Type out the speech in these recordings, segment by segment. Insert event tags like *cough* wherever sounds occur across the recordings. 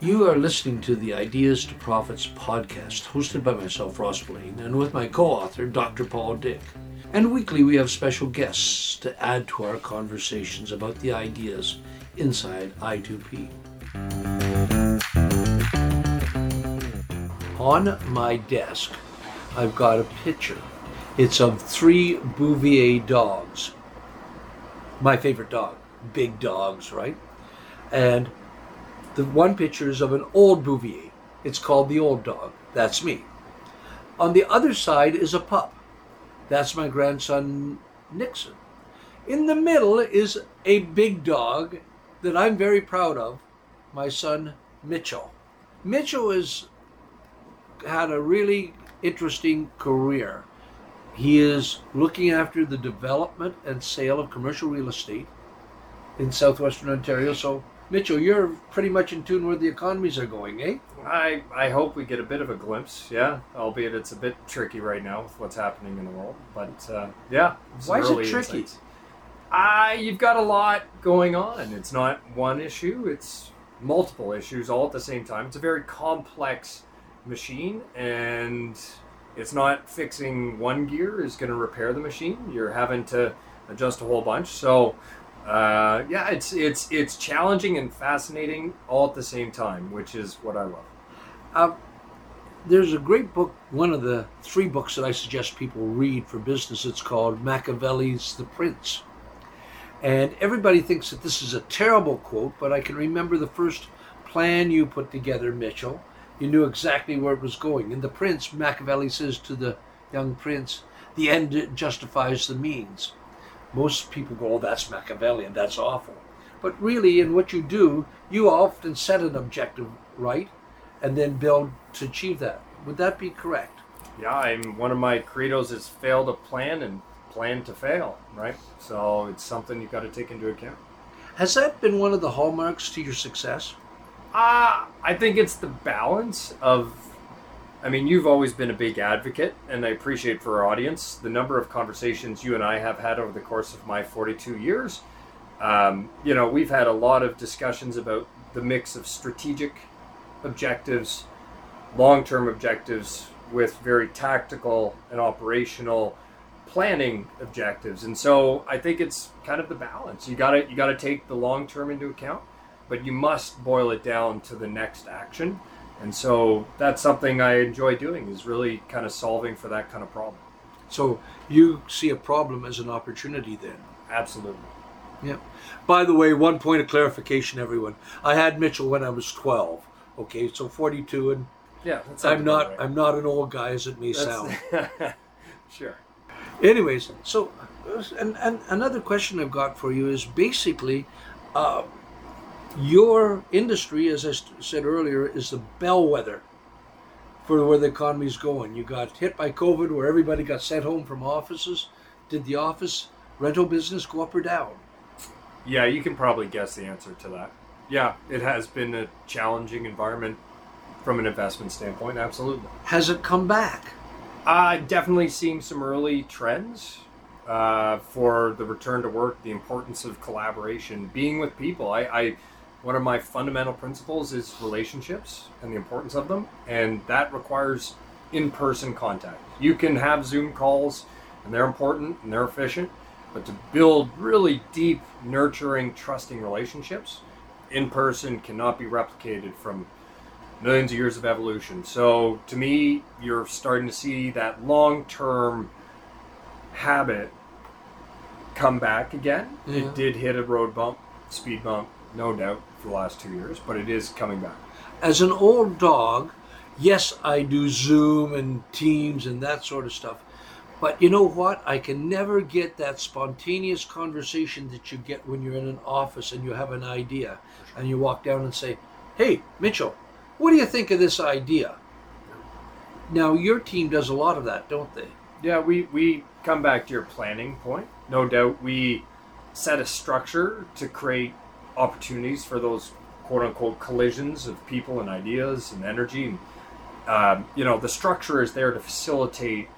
You are listening to the Ideas to Profits podcast, hosted by myself, Ross Blaine, and with my co author, Dr. Paul Dick. And weekly, we have special guests to add to our conversations about the ideas inside I2P. On my desk, I've got a picture. It's of three Bouvier dogs. My favorite dog. Big dogs, right? And the one picture is of an old Bouvier. It's called the old dog. That's me. On the other side is a pup. That's my grandson Nixon. In the middle is a big dog that I'm very proud of, my son Mitchell. Mitchell has had a really interesting career. He is looking after the development and sale of commercial real estate in southwestern Ontario. So, Mitchell, you're pretty much in tune where the economies are going, eh? I, I hope we get a bit of a glimpse, yeah. Albeit it's a bit tricky right now with what's happening in the world, but uh, yeah. Why is it tricky? Uh, you've got a lot going on. It's not one issue; it's multiple issues all at the same time. It's a very complex machine, and it's not fixing one gear is going to repair the machine. You're having to adjust a whole bunch. So, uh, yeah, it's it's it's challenging and fascinating all at the same time, which is what I love. Uh, there's a great book, one of the three books that I suggest people read for business. It's called Machiavelli's The Prince. And everybody thinks that this is a terrible quote, but I can remember the first plan you put together, Mitchell. You knew exactly where it was going. In The Prince, Machiavelli says to the young prince, the end justifies the means. Most people go, oh, that's Machiavellian, that's awful. But really, in what you do, you often set an objective right and then build to achieve that. Would that be correct? Yeah, I'm one of my credos is fail to plan and plan to fail, right? So it's something you've got to take into account. Has that been one of the hallmarks to your success? Uh, I think it's the balance of. I mean, you've always been a big advocate, and I appreciate for our audience the number of conversations you and I have had over the course of my 42 years. Um, you know, we've had a lot of discussions about the mix of strategic objectives, long term objectives, with very tactical and operational planning objectives. And so I think it's kind of the balance. You got to you got to take the long term into account, but you must boil it down to the next action. And so that's something I enjoy doing is really kind of solving for that kind of problem. So you see a problem as an opportunity then? Absolutely. Yeah. By the way, one point of clarification, everyone. I had Mitchell when I was 12. Okay, so 42, and yeah, I'm not right. I'm not an old guy as it may that's, sound. *laughs* sure. Anyways, so and, and another question I've got for you is basically, uh, your industry, as I said earlier, is the bellwether for where the economy is going. You got hit by COVID, where everybody got sent home from offices. Did the office rental business go up or down? Yeah, you can probably guess the answer to that. Yeah, it has been a challenging environment from an investment standpoint. Absolutely. Has it come back? Uh, definitely seeing some early trends uh, for the return to work, the importance of collaboration, being with people. I, I, one of my fundamental principles is relationships and the importance of them, and that requires in-person contact. You can have Zoom calls, and they're important and they're efficient, but to build really deep, nurturing, trusting relationships, in person cannot be replicated from millions of years of evolution. So to me, you're starting to see that long term habit come back again. It did hit a road bump, speed bump, no doubt, for the last two years, but it is coming back. As an old dog, yes, I do Zoom and Teams and that sort of stuff. But you know what? I can never get that spontaneous conversation that you get when you're in an office and you have an idea and you walk down and say, Hey, Mitchell, what do you think of this idea? Now, your team does a lot of that, don't they? Yeah, we, we come back to your planning point. No doubt we set a structure to create opportunities for those quote unquote collisions of people and ideas and energy. And, um, you know, the structure is there to facilitate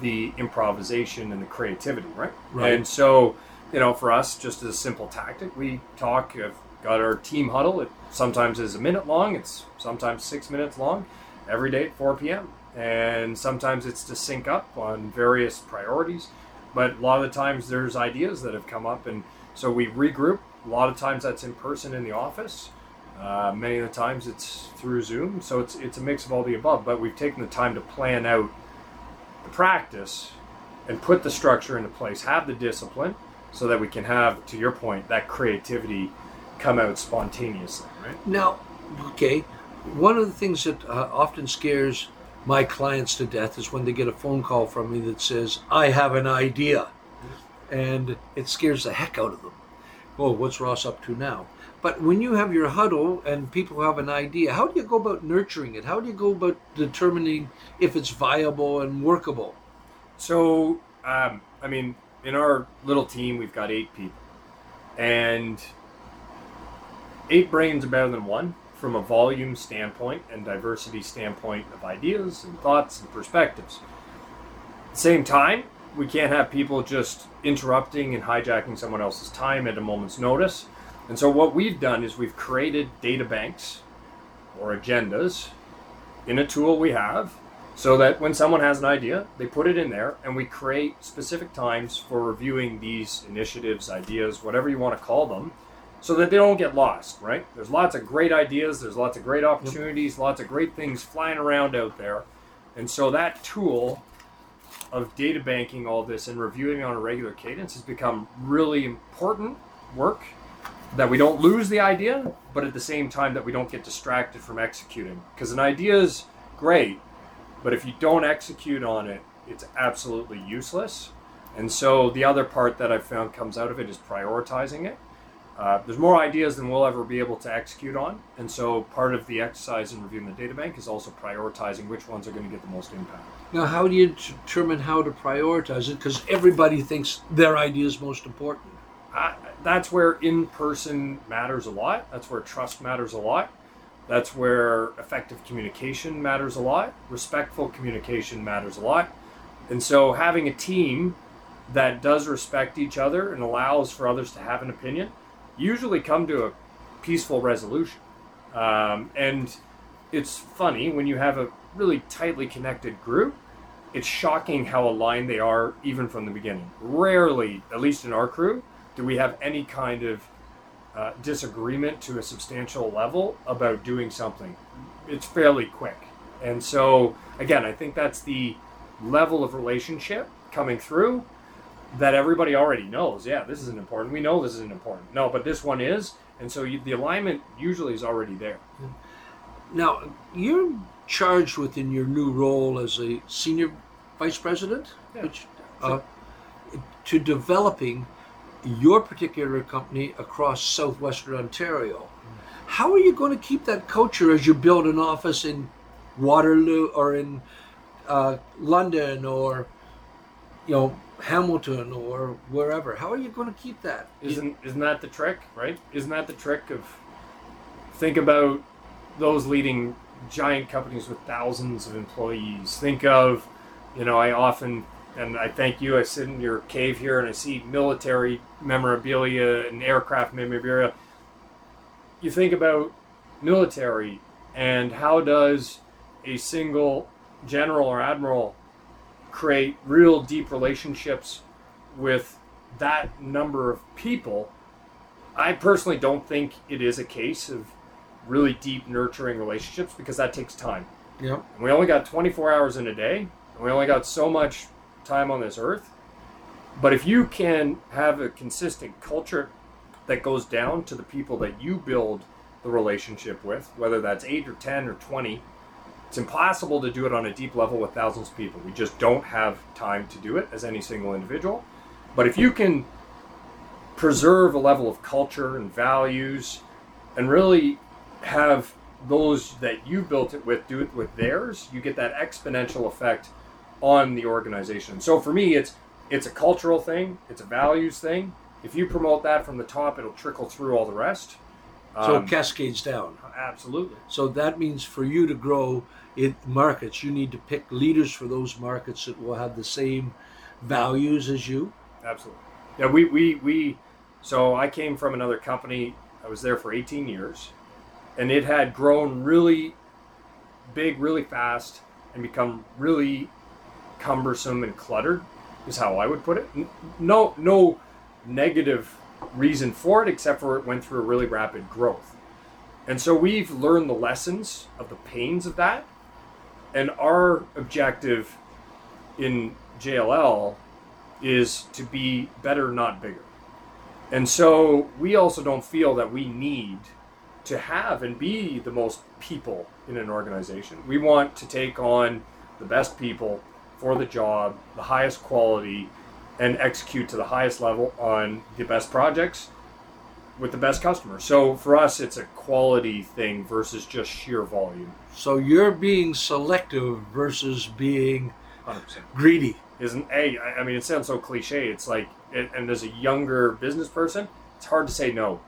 the improvisation and the creativity, right? Right. And so, you know, for us, just as a simple tactic, we talk of got our team huddle. It sometimes is a minute long. It's sometimes six minutes long. Every day at 4 p.m. And sometimes it's to sync up on various priorities. But a lot of the times there's ideas that have come up, and so we regroup. A lot of times that's in person in the office. Uh, many of the times it's through Zoom. So it's it's a mix of all the above. But we've taken the time to plan out the practice and put the structure into place, have the discipline, so that we can have, to your point, that creativity come out spontaneously, right? Now, okay, one of the things that uh, often scares my clients to death is when they get a phone call from me that says, I have an idea. And it scares the heck out of them. Oh, what's Ross up to now? But when you have your huddle and people have an idea, how do you go about nurturing it? How do you go about determining if it's viable and workable? So, um, I mean, in our little team, we've got eight people. And eight brains are better than one from a volume standpoint and diversity standpoint of ideas and thoughts and perspectives. At the same time, we can't have people just interrupting and hijacking someone else's time at a moment's notice. And so, what we've done is we've created data banks or agendas in a tool we have so that when someone has an idea, they put it in there and we create specific times for reviewing these initiatives, ideas, whatever you want to call them so that they don't get lost, right? There's lots of great ideas, there's lots of great opportunities, lots of great things flying around out there. And so that tool of data banking all this and reviewing on a regular cadence has become really important work that we don't lose the idea, but at the same time that we don't get distracted from executing. Because an idea is great, but if you don't execute on it, it's absolutely useless. And so the other part that I've found comes out of it is prioritizing it. Uh, there's more ideas than we'll ever be able to execute on, and so part of the exercise in reviewing the data bank is also prioritizing which ones are going to get the most impact. Now, how do you determine how to prioritize it? Because everybody thinks their idea is most important. Uh, that's where in-person matters a lot. That's where trust matters a lot. That's where effective communication matters a lot. Respectful communication matters a lot. And so having a team that does respect each other and allows for others to have an opinion usually come to a peaceful resolution. Um, and it's funny when you have a really tightly connected group, it's shocking how aligned they are even from the beginning. Rarely, at least in our crew, do we have any kind of uh, disagreement to a substantial level about doing something. It's fairly quick. And so, again, I think that's the level of relationship coming through that everybody already knows. Yeah, this isn't important. We know this isn't important. No, but this one is, and so you, the alignment usually is already there. Now you're charged within your new role as a senior vice president, yeah. which uh, to developing your particular company across southwestern Ontario. How are you going to keep that culture as you build an office in Waterloo or in uh, London or you know Hamilton or wherever. How are you going to keep that? Isn't isn't that the trick, right? Isn't that the trick of think about those leading giant companies with thousands of employees. Think of, you know, I often and I thank you. I sit in your cave here and I see military memorabilia and aircraft memorabilia. You think about military and how does a single general or admiral create real deep relationships with that number of people, I personally don't think it is a case of really deep nurturing relationships because that takes time. Yep. And we only got 24 hours in a day, and we only got so much time on this earth. But if you can have a consistent culture that goes down to the people that you build the relationship with, whether that's 8 or 10 or 20, it's impossible to do it on a deep level with thousands of people. We just don't have time to do it as any single individual. But if you can preserve a level of culture and values and really have those that you built it with do it with theirs, you get that exponential effect on the organization. So for me, it's it's a cultural thing, it's a values thing. If you promote that from the top, it'll trickle through all the rest. So um, it cascades down. Absolutely. So that means for you to grow in markets, you need to pick leaders for those markets that will have the same values as you. Absolutely. Yeah, we we, we so I came from another company I was there for 18 years, and it had grown really big, really fast, and become really cumbersome and cluttered. Is how I would put it. No, no negative reason for it, except for it went through a really rapid growth. And so we've learned the lessons of the pains of that. And our objective in JLL is to be better, not bigger. And so we also don't feel that we need to have and be the most people in an organization. We want to take on the best people for the job, the highest quality, and execute to the highest level on the best projects with the best customers. So for us, it's a quality thing versus just sheer volume. So you're being selective versus being 100%. greedy. isn't a I mean it sounds so cliche. It's like and and as a younger business person it's hard to say no.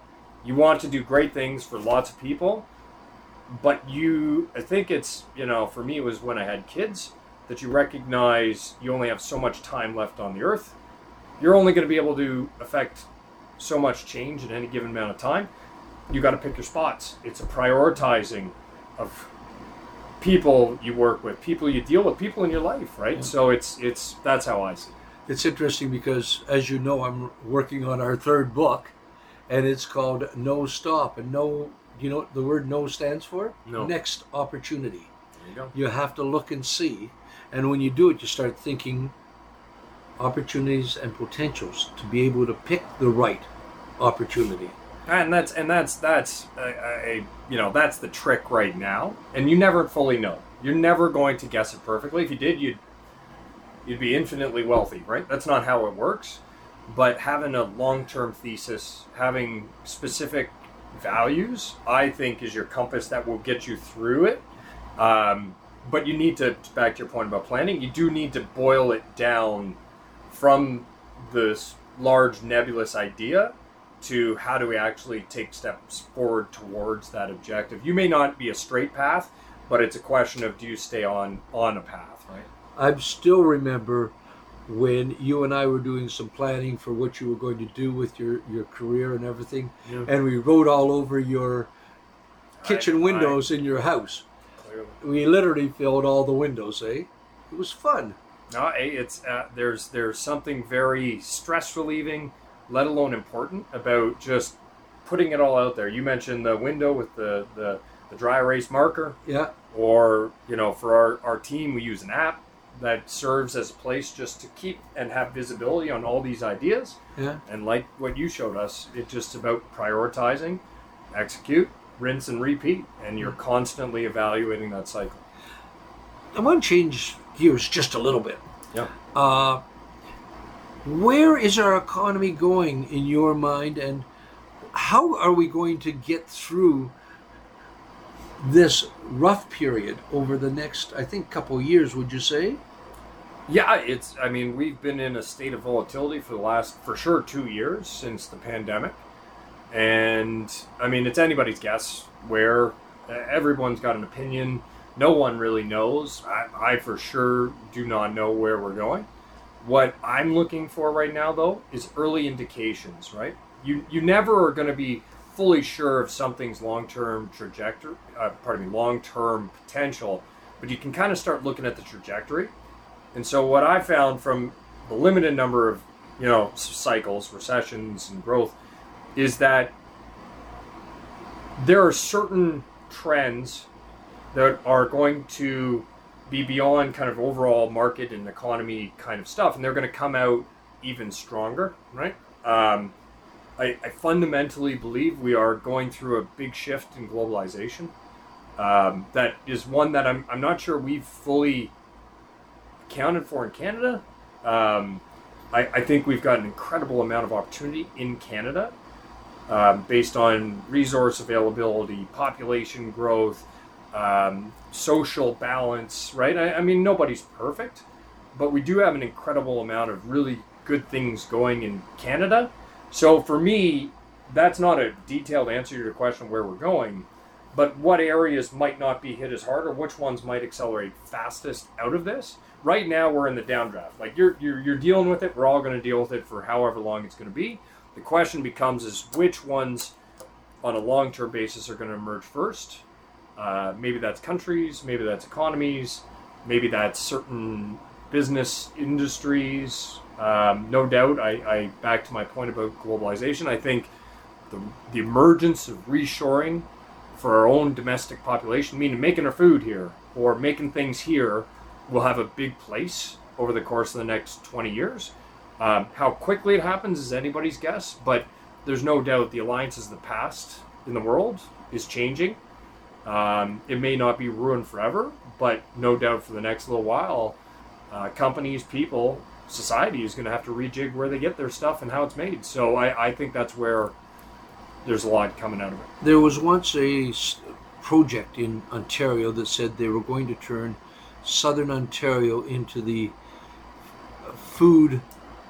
You want to do great things for lots of people but you i think it's you know for me it was when i had kids that you recognize you only have so much time left on the earth. You're only going to be able to affect so much change in any given amount of time. You got to pick your spots. It's a prioritizing of people you work with, people you deal with, people in your life, right? Yeah. So it's it's that's how I see. it. It's interesting because, as you know, I'm working on our third book, and it's called No Stop. And no, you know what the word no stands for? No. Next opportunity. There you go. You have to look and see. And when you do it, you start thinking opportunities and potentials to be able to pick the right opportunity. And that's and that's that's a, a you know that's the trick right now. And you never fully know. You're never going to guess it perfectly. If you did, you'd you'd be infinitely wealthy, right? That's not how it works. But having a long-term thesis, having specific values, I think is your compass that will get you through it. Um, but you need to back to your point about planning. You do need to boil it down from this large nebulous idea to how do we actually take steps forward towards that objective. You may not be a straight path, but it's a question of do you stay on on a path, right? I still remember when you and I were doing some planning for what you were going to do with your, your career and everything, Yeah. and we wrote all over your kitchen I- windows in your house. Clearly. We literally filled all the windows, eh? It was fun. No, it's uh, there's there's something very stress relieving, let alone important about just putting it all out there. You mentioned the window with the the, the dry erase marker, Yeah, or you know, for our our team, we use an app that serves as a place just to keep and have visibility on all these ideas. yeah. And like what you showed us, it's just about prioritizing, execute, rinse and repeat, and you're constantly evaluating that cycle. I want to change gears just a little bit. Yeah. Uh, where is our economy going in your mind, and how are we going to get through this rough period over the next, I think, couple years? Would you say? Yeah, it's. I mean, we've been in a state of volatility for the last, for sure, two years since the pandemic, and I mean, it's anybody's guess where everyone's got an opinion. No one really knows. I, I for sure do not know where we're going. What I'm looking for right now, though, is early indications. Right? You you never are going to be fully sure of something's long-term trajectory. Uh, pardon me, long-term potential, but you can kind of start looking at the trajectory. And so what I found from the limited number of, you know, cycles, recessions and growth is that there are certain trends that are going to be beyond kind of overall market and economy kind of stuff and they're going to come out even stronger, right? Um, I, I fundamentally believe we are going through a big shift in globalization. Um, that is one that I'm, I'm not sure we've fully accounted for in Canada. Um, I, I think we've got an incredible amount of opportunity in Canada um, based on resource availability, population growth, um, social balance, right? I, I mean, nobody's perfect, but we do have an incredible amount of really good things going in Canada. So for me, that's not a detailed answer to your question where we're going, but what areas might not be hit as hard or which ones might accelerate fastest out of this. Right now, we're in the downdraft. Like you're you're, you're dealing with it. We're all going to deal with it for however long it's going to be. The question becomes is which ones on a long term basis are going to emerge first. Uh, maybe that's countries, maybe that's economies, maybe that's certain business industries. Um, no doubt, I, I back to my point about globalization. I think the, the emergence of reshoring for our own domestic population, meaning making our food here or making things here, will have a big place over the course of the next 20 years. Um, how quickly it happens is anybody's guess, but there's no doubt the alliances of the past in the world is changing. Um, it may not be ruined forever, but no doubt for the next little while, uh, companies, people, society is going to have to rejig where they get their stuff and how it's made. So I, I think that's where there's a lot coming out of it. There was once a project in Ontario that said they were going to turn southern Ontario into the food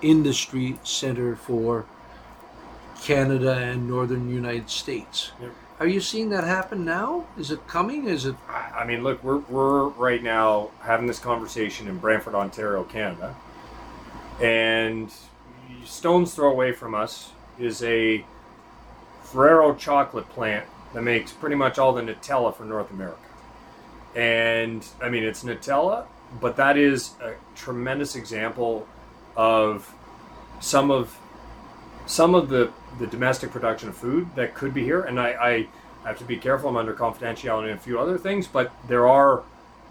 industry center for Canada and northern United States. Yep. Are you seeing that happen now? Is it coming? Is it I mean, look, we're, we're right now having this conversation in Brantford, Ontario, Canada. And stone's throw away from us is a Ferrero chocolate plant that makes pretty much all the Nutella for North America. And I mean, it's Nutella, but that is a tremendous example of some of some of the, the domestic production of food that could be here. And I, I have to be careful. I'm under confidentiality and a few other things, but there are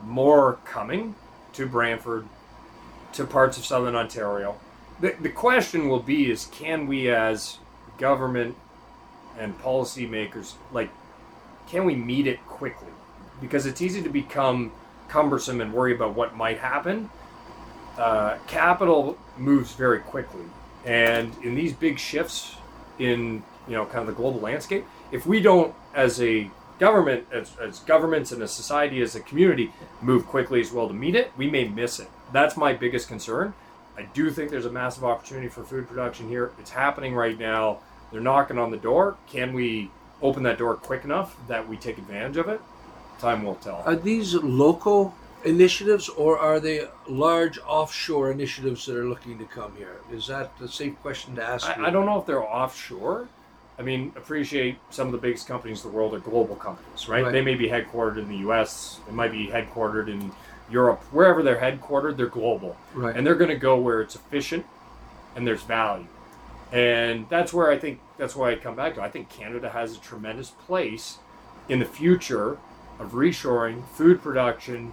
more coming to Brantford, to parts of southern Ontario. The, the question will be is can we as government and policymakers like can we meet it quickly? Because it's easy to become cumbersome and worry about what might happen. Uh, capital moves very quickly, and in these big shifts in you know kind of the global landscape, if we don't, as a government, as, as governments and a society, as a community, move quickly as well to meet it, we may miss it. That's my biggest concern. I do think there's a massive opportunity for food production here. It's happening right now. They're knocking on the door. Can we open that door quick enough that we take advantage of it? Time will tell. are these local initiatives or are they large offshore initiatives that are looking to come here? Is that a safe question to ask? I, I don't know if they're offshore. I mean, appreciate some of the biggest companies in the world are global companies, right? Right. They may be headquartered in the U.S. They might be headquartered in Europe. Wherever they're headquartered, they're global, Right. and they're going to go where it's efficient and there's value. And that's where I think that's why I come back to. I think Canada has a tremendous place in the future of reshoring food production,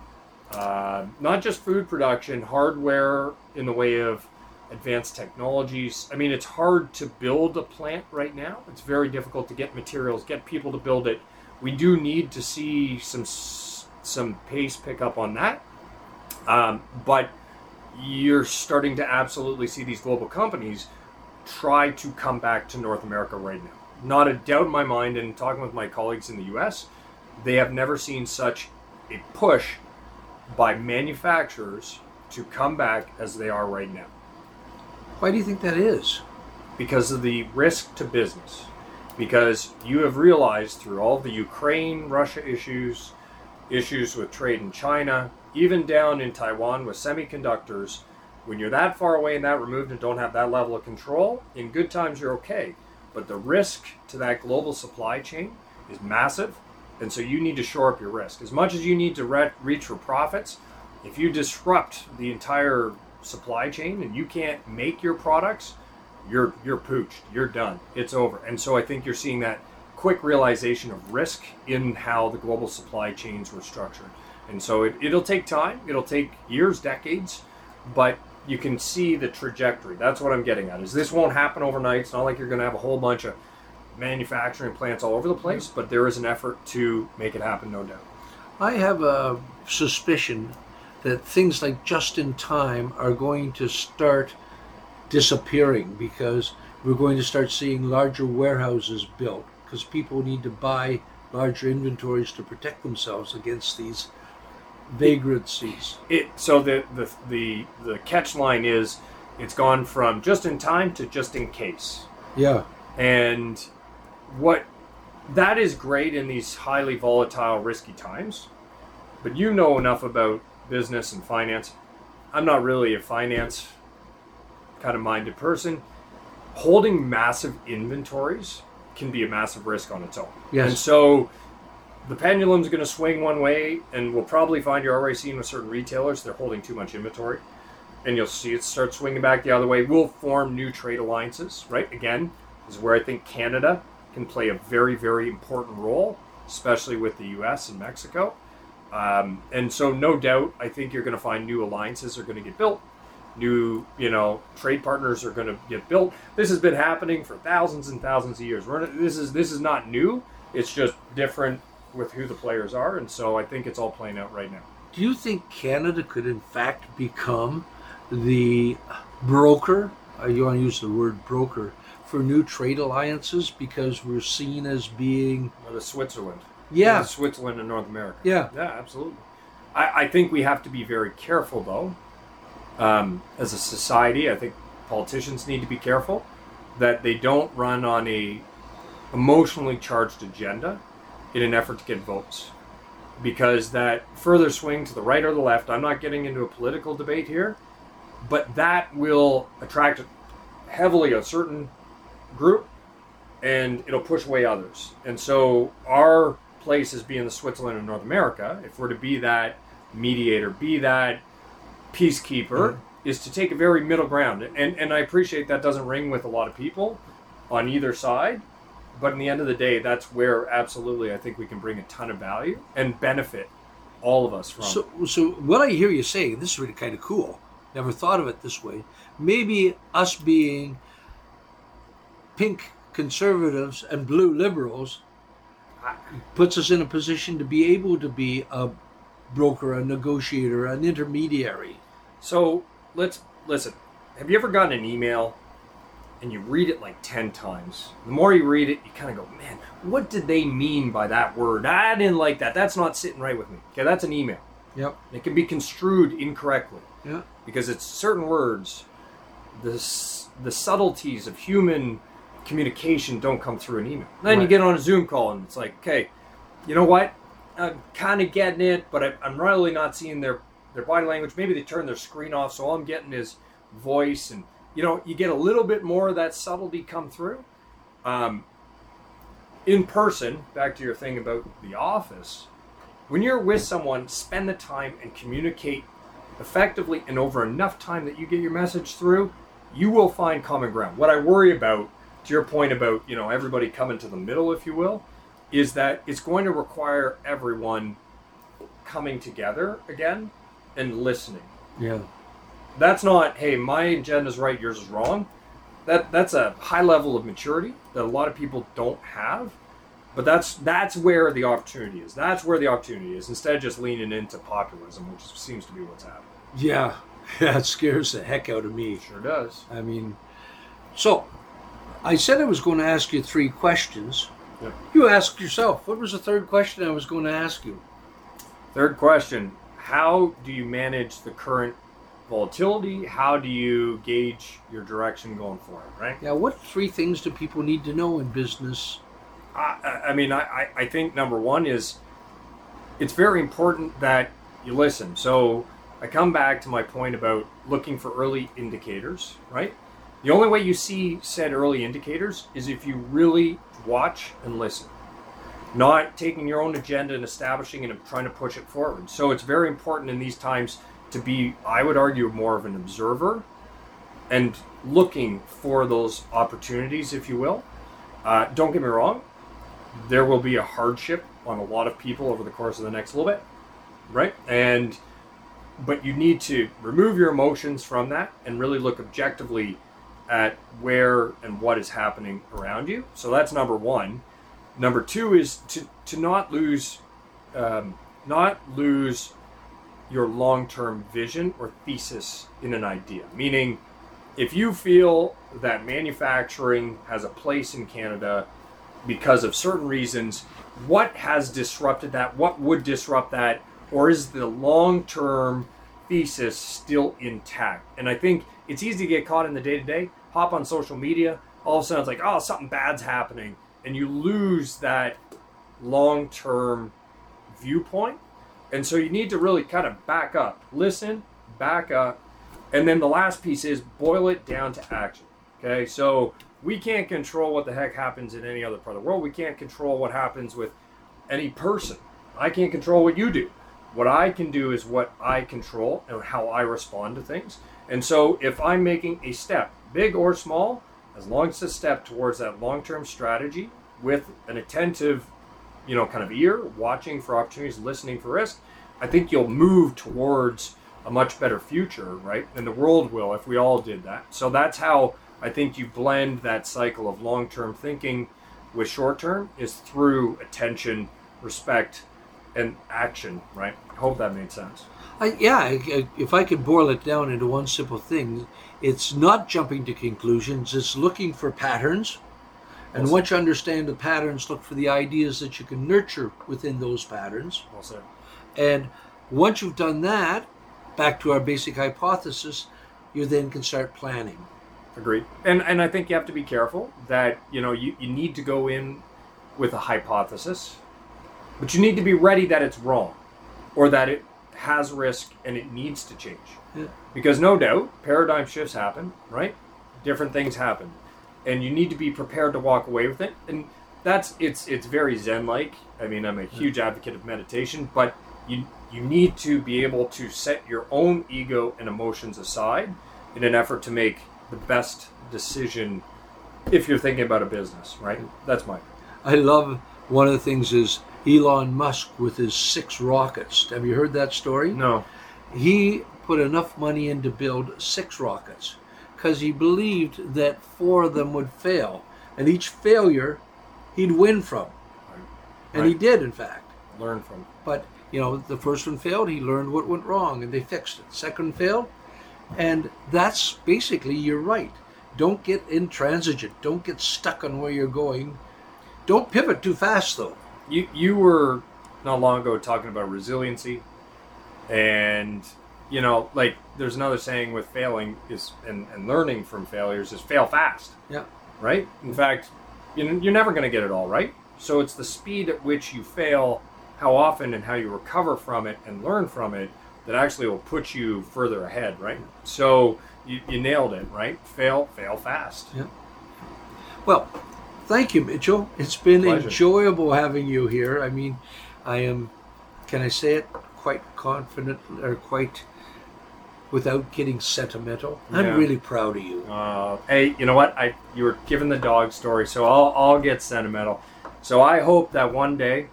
uh, not just food production, hardware in the way of advanced technologies. I mean, it's hard to build a plant right now. It's very difficult to get materials, get people to build it. We do need to see some some pace pick up on that. Um, but you're starting to absolutely see these global companies try to come back to North America right now. Not a doubt in my mind, and talking with my colleagues in the US, they have never seen such a push by manufacturers to come back as they are right now Why do you think that is? because of the risk to business. Because you have realized through all the Ukraine Russia issues, issues with trade in China, even down in Taiwan with semiconductors, when you're that far away and that removed and don't have that level of control, in good times you're okay. But the risk to that global supply chain is massive. And so you need to shore up your risk. As much as you need to re- reach for profits, if you disrupt the entire supply chain and you can't make your products, you're you're pooched. You're done. It's over. And so I think you're seeing that quick realization of risk in how the global supply chains were structured. And so it, it'll take time. It'll take years, decades, but you can see the trajectory. That's what I'm getting at. Is this won't happen overnight. It's not like you're going to have a whole bunch of manufacturing plants all over the place, but there is an effort to make it happen, no doubt. I have a suspicion that things like just in time are going to start disappearing because we're going to start seeing larger warehouses built because people need to buy larger inventories to protect themselves against these vagrancies. It so the the the the catch line is it's gone from just in time to just in case. Yeah. And what that is great in these highly volatile, risky times. But you know enough about business and finance. I'm not really a finance kind of minded person. Holding massive inventories can be a massive risk on its own. Yes. And so the pendulum's going to swing one way, and we'll probably find you're already seeing with certain retailers they're holding too much inventory, and you'll see it start swinging back the other way. We'll form new trade alliances, right? Again, this is where I think Canada can play a very, very important role, especially with the U.S. and Mexico. Um, and so, no doubt, I think you're going to find new alliances are going to get built. New, you know, trade partners are going to get built. This has been happening for thousands and thousands of years. We're, this is this is not new. It's just different with who the players are, and so I think it's all playing out right now. Do you think Canada could, in fact, become the broker? You want to use the word broker for new trade alliances because we're seen as being the Switzerland, yeah the Switzerland in North America. yeah Yeah, absolutely. I, I think we have to be very careful, though. Um, as a society, I think politicians need to be careful that they don't run on a emotionally charged agenda in an effort to get votes, because that further swing to the right or the left. I'm not getting into a political debate here, but that will attract heavily a certain group, and it'll push away others. And so our place as being the Switzerland of North America, if we're to be that mediator, be that peacekeeper, mm-hmm. is to take a very middle ground. And and I appreciate that doesn't ring with a lot of people on either side. But in the end of the day, that's where absolutely I think we can bring a ton of value and benefit all of us from. So, so what I hear you saying, this is really kind of cool. Never thought of it this way. Maybe us being pink conservatives and blue liberals puts us in a position to be able to be a broker, a negotiator, an intermediary. So let's listen. Have you ever gotten an email and you read it like 10 times? The more you read it, you kind of go, man, what did they mean by that word? I didn't like that. That's not sitting right with me. Okay, that's an email. Yep. It can be construed incorrectly Yeah. because it's certain words, the, the subtleties of human communication don't come through an email. Then you get on a Zoom call and it's like, okay, you know what? I'm kind of getting it, but I, I'm really not seeing their their body language. Maybe they turn their screen off, so all I'm getting is voice, and you know, you get a little bit more of that subtlety come through. Um, in person, back to your thing about the office, when you're with someone, spend the time and communicate effectively and over enough time that you get your message through, you will find common ground. What I worry about, to your point about you know everybody coming to the middle, if you will, is that it's going to require everyone coming together again and listening. Yeah. That's not, hey, my agenda's right, yours is wrong. That that's a high level of maturity that a lot of people don't have. But that's that's where the opportunity is. That's where the opportunity is. Instead of just leaning into populism, which seems to be what's happening. Yeah. *laughs* That scares the heck out of me. Sure does. I mean, so I said I was going to ask you three questions. Yeah. You asked yourself, what was the third question I was going to ask you? Third question: How do you manage the current volatility? How do you gauge your direction going forward? Right. Yeah, what three things do people need to know in business? I, I- mean, I- I think number one is it's very important that you listen. So I come back to my point about looking for early indicators, right? The only way you see said early indicators is if you really watch and listen, not taking your own agenda and establishing it and trying to push it forward. So it's very important in these times to be, I would argue, more of an observer and looking for those opportunities, if you will. Uh, don't get me wrong, there will be a hardship on a lot of people over the course of the next little bit, right? And but you need to remove your emotions from that and really look objectively at where and what is happening around you. So that's number one. Number two is to to not lose, um, not lose your long-term vision or thesis in an idea. Meaning, if you feel that manufacturing has a place in Canada because of certain reasons, what has disrupted that? What would disrupt that? Or is the long term thesis still intact? And I think it's easy to get caught in the day to day, hop on social media, all of a sudden it's like, oh, something bad's happening. And you lose that long term viewpoint. And so you need to really kind of back up, listen, back up. And then the last piece is boil it down to action. Okay, so we can't control what the heck happens in any other part of the world. We can't control what happens with any person. I can't control what you do. What I can do is what I control and how I respond to things. And so if I'm making a step, big or small, as long as it's a step towards that long-term strategy with an attentive, you know, kind of ear, watching for opportunities, listening for risk, I think you'll move towards a much better future, right? And the world will if we all did that. So that's how I think you blend that cycle of long-term thinking with short-term is through attention, respect, and action, right? I hope that made sense. I, yeah, I, I, if I could boil it down into one simple thing, it's not jumping to conclusions, it's looking for patterns. And Well once you understand the patterns, look for the ideas that you can nurture within those patterns. Well said. And once you've done that, back to our basic hypothesis, you then can start planning. Agreed. And and I think you have to be careful that you know you, you need to go in with a hypothesis, but you need to be ready that it's wrong, or that it has risk and it needs to change. Yeah. Because no doubt paradigm shifts happen, right? Different things happen, and you need to be prepared to walk away with it. And that's it's it's very Zen like. I mean, I'm a huge advocate of meditation, but you you need to be able to set your own ego and emotions aside in an effort to make the best decision if you're thinking about a business, right? That's my I love one of the things is Elon Musk with his six rockets. Have you heard that story? no. He put enough money in to build six rockets because he believed that four of them would fail, and each failure he'd win from. And he did, in fact. Learn from. But you know, the first one failed. He learned what went wrong, and they fixed it. Second failed, and that's basically you're right. Don't get intransigent. Don't get stuck on where you're going. Don't pivot too fast, though. You you were not long ago talking about resiliency, and you know, like there's another saying with failing is and, and learning from failures is fail fast. Yeah. right? In fact, you know, you're never going to get it all right. So it's the speed at which you fail, how often, and how you recover from it and learn from it that actually will put you further ahead, right? So you, you nailed it, right? Fail, fail fast. Yeah. Well, thank you, Mitchell. It's been Pleasure. enjoyable having you here. I mean, I am, can I say it, quite confident or quite without getting sentimental. Yeah. I'm really proud of you. Uh, hey, you know what? I you were given the dog story, so I'll I'll get sentimental. So I hope that one day,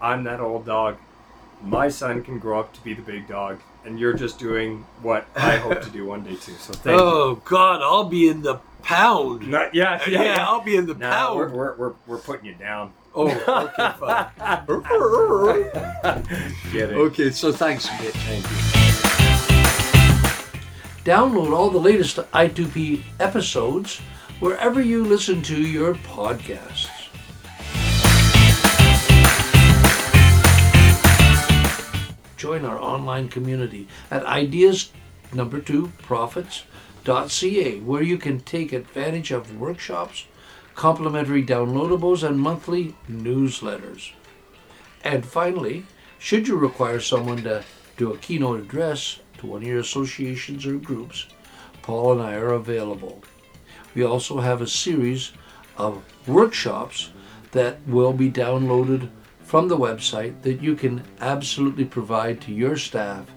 I'm that old dog. My son can grow up to be the big dog, and you're just doing what I hope to do one day too. So thank you. *laughs* oh, God, I'll be in the pound. Not, yeah, yeah, yeah, yeah. I'll be in the No, pound. we're, we're, we're, we're putting you down. Oh, okay, fine. *laughs* Get it. okay, so thanks, Mitch. Thank you. Download all the latest I2P episodes wherever you listen to your podcasts. Join our online community at ideas number two profits.ca where you can take advantage of workshops, complimentary downloadables, and monthly newsletters. And finally, should you require someone to do a keynote address to one of your associations or groups, Paul and I are available. We also have a series of workshops that will be downloaded from the website that you can absolutely provide to your staff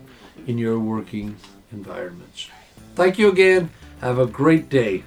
in your working environments. Thank you again. Have a great day.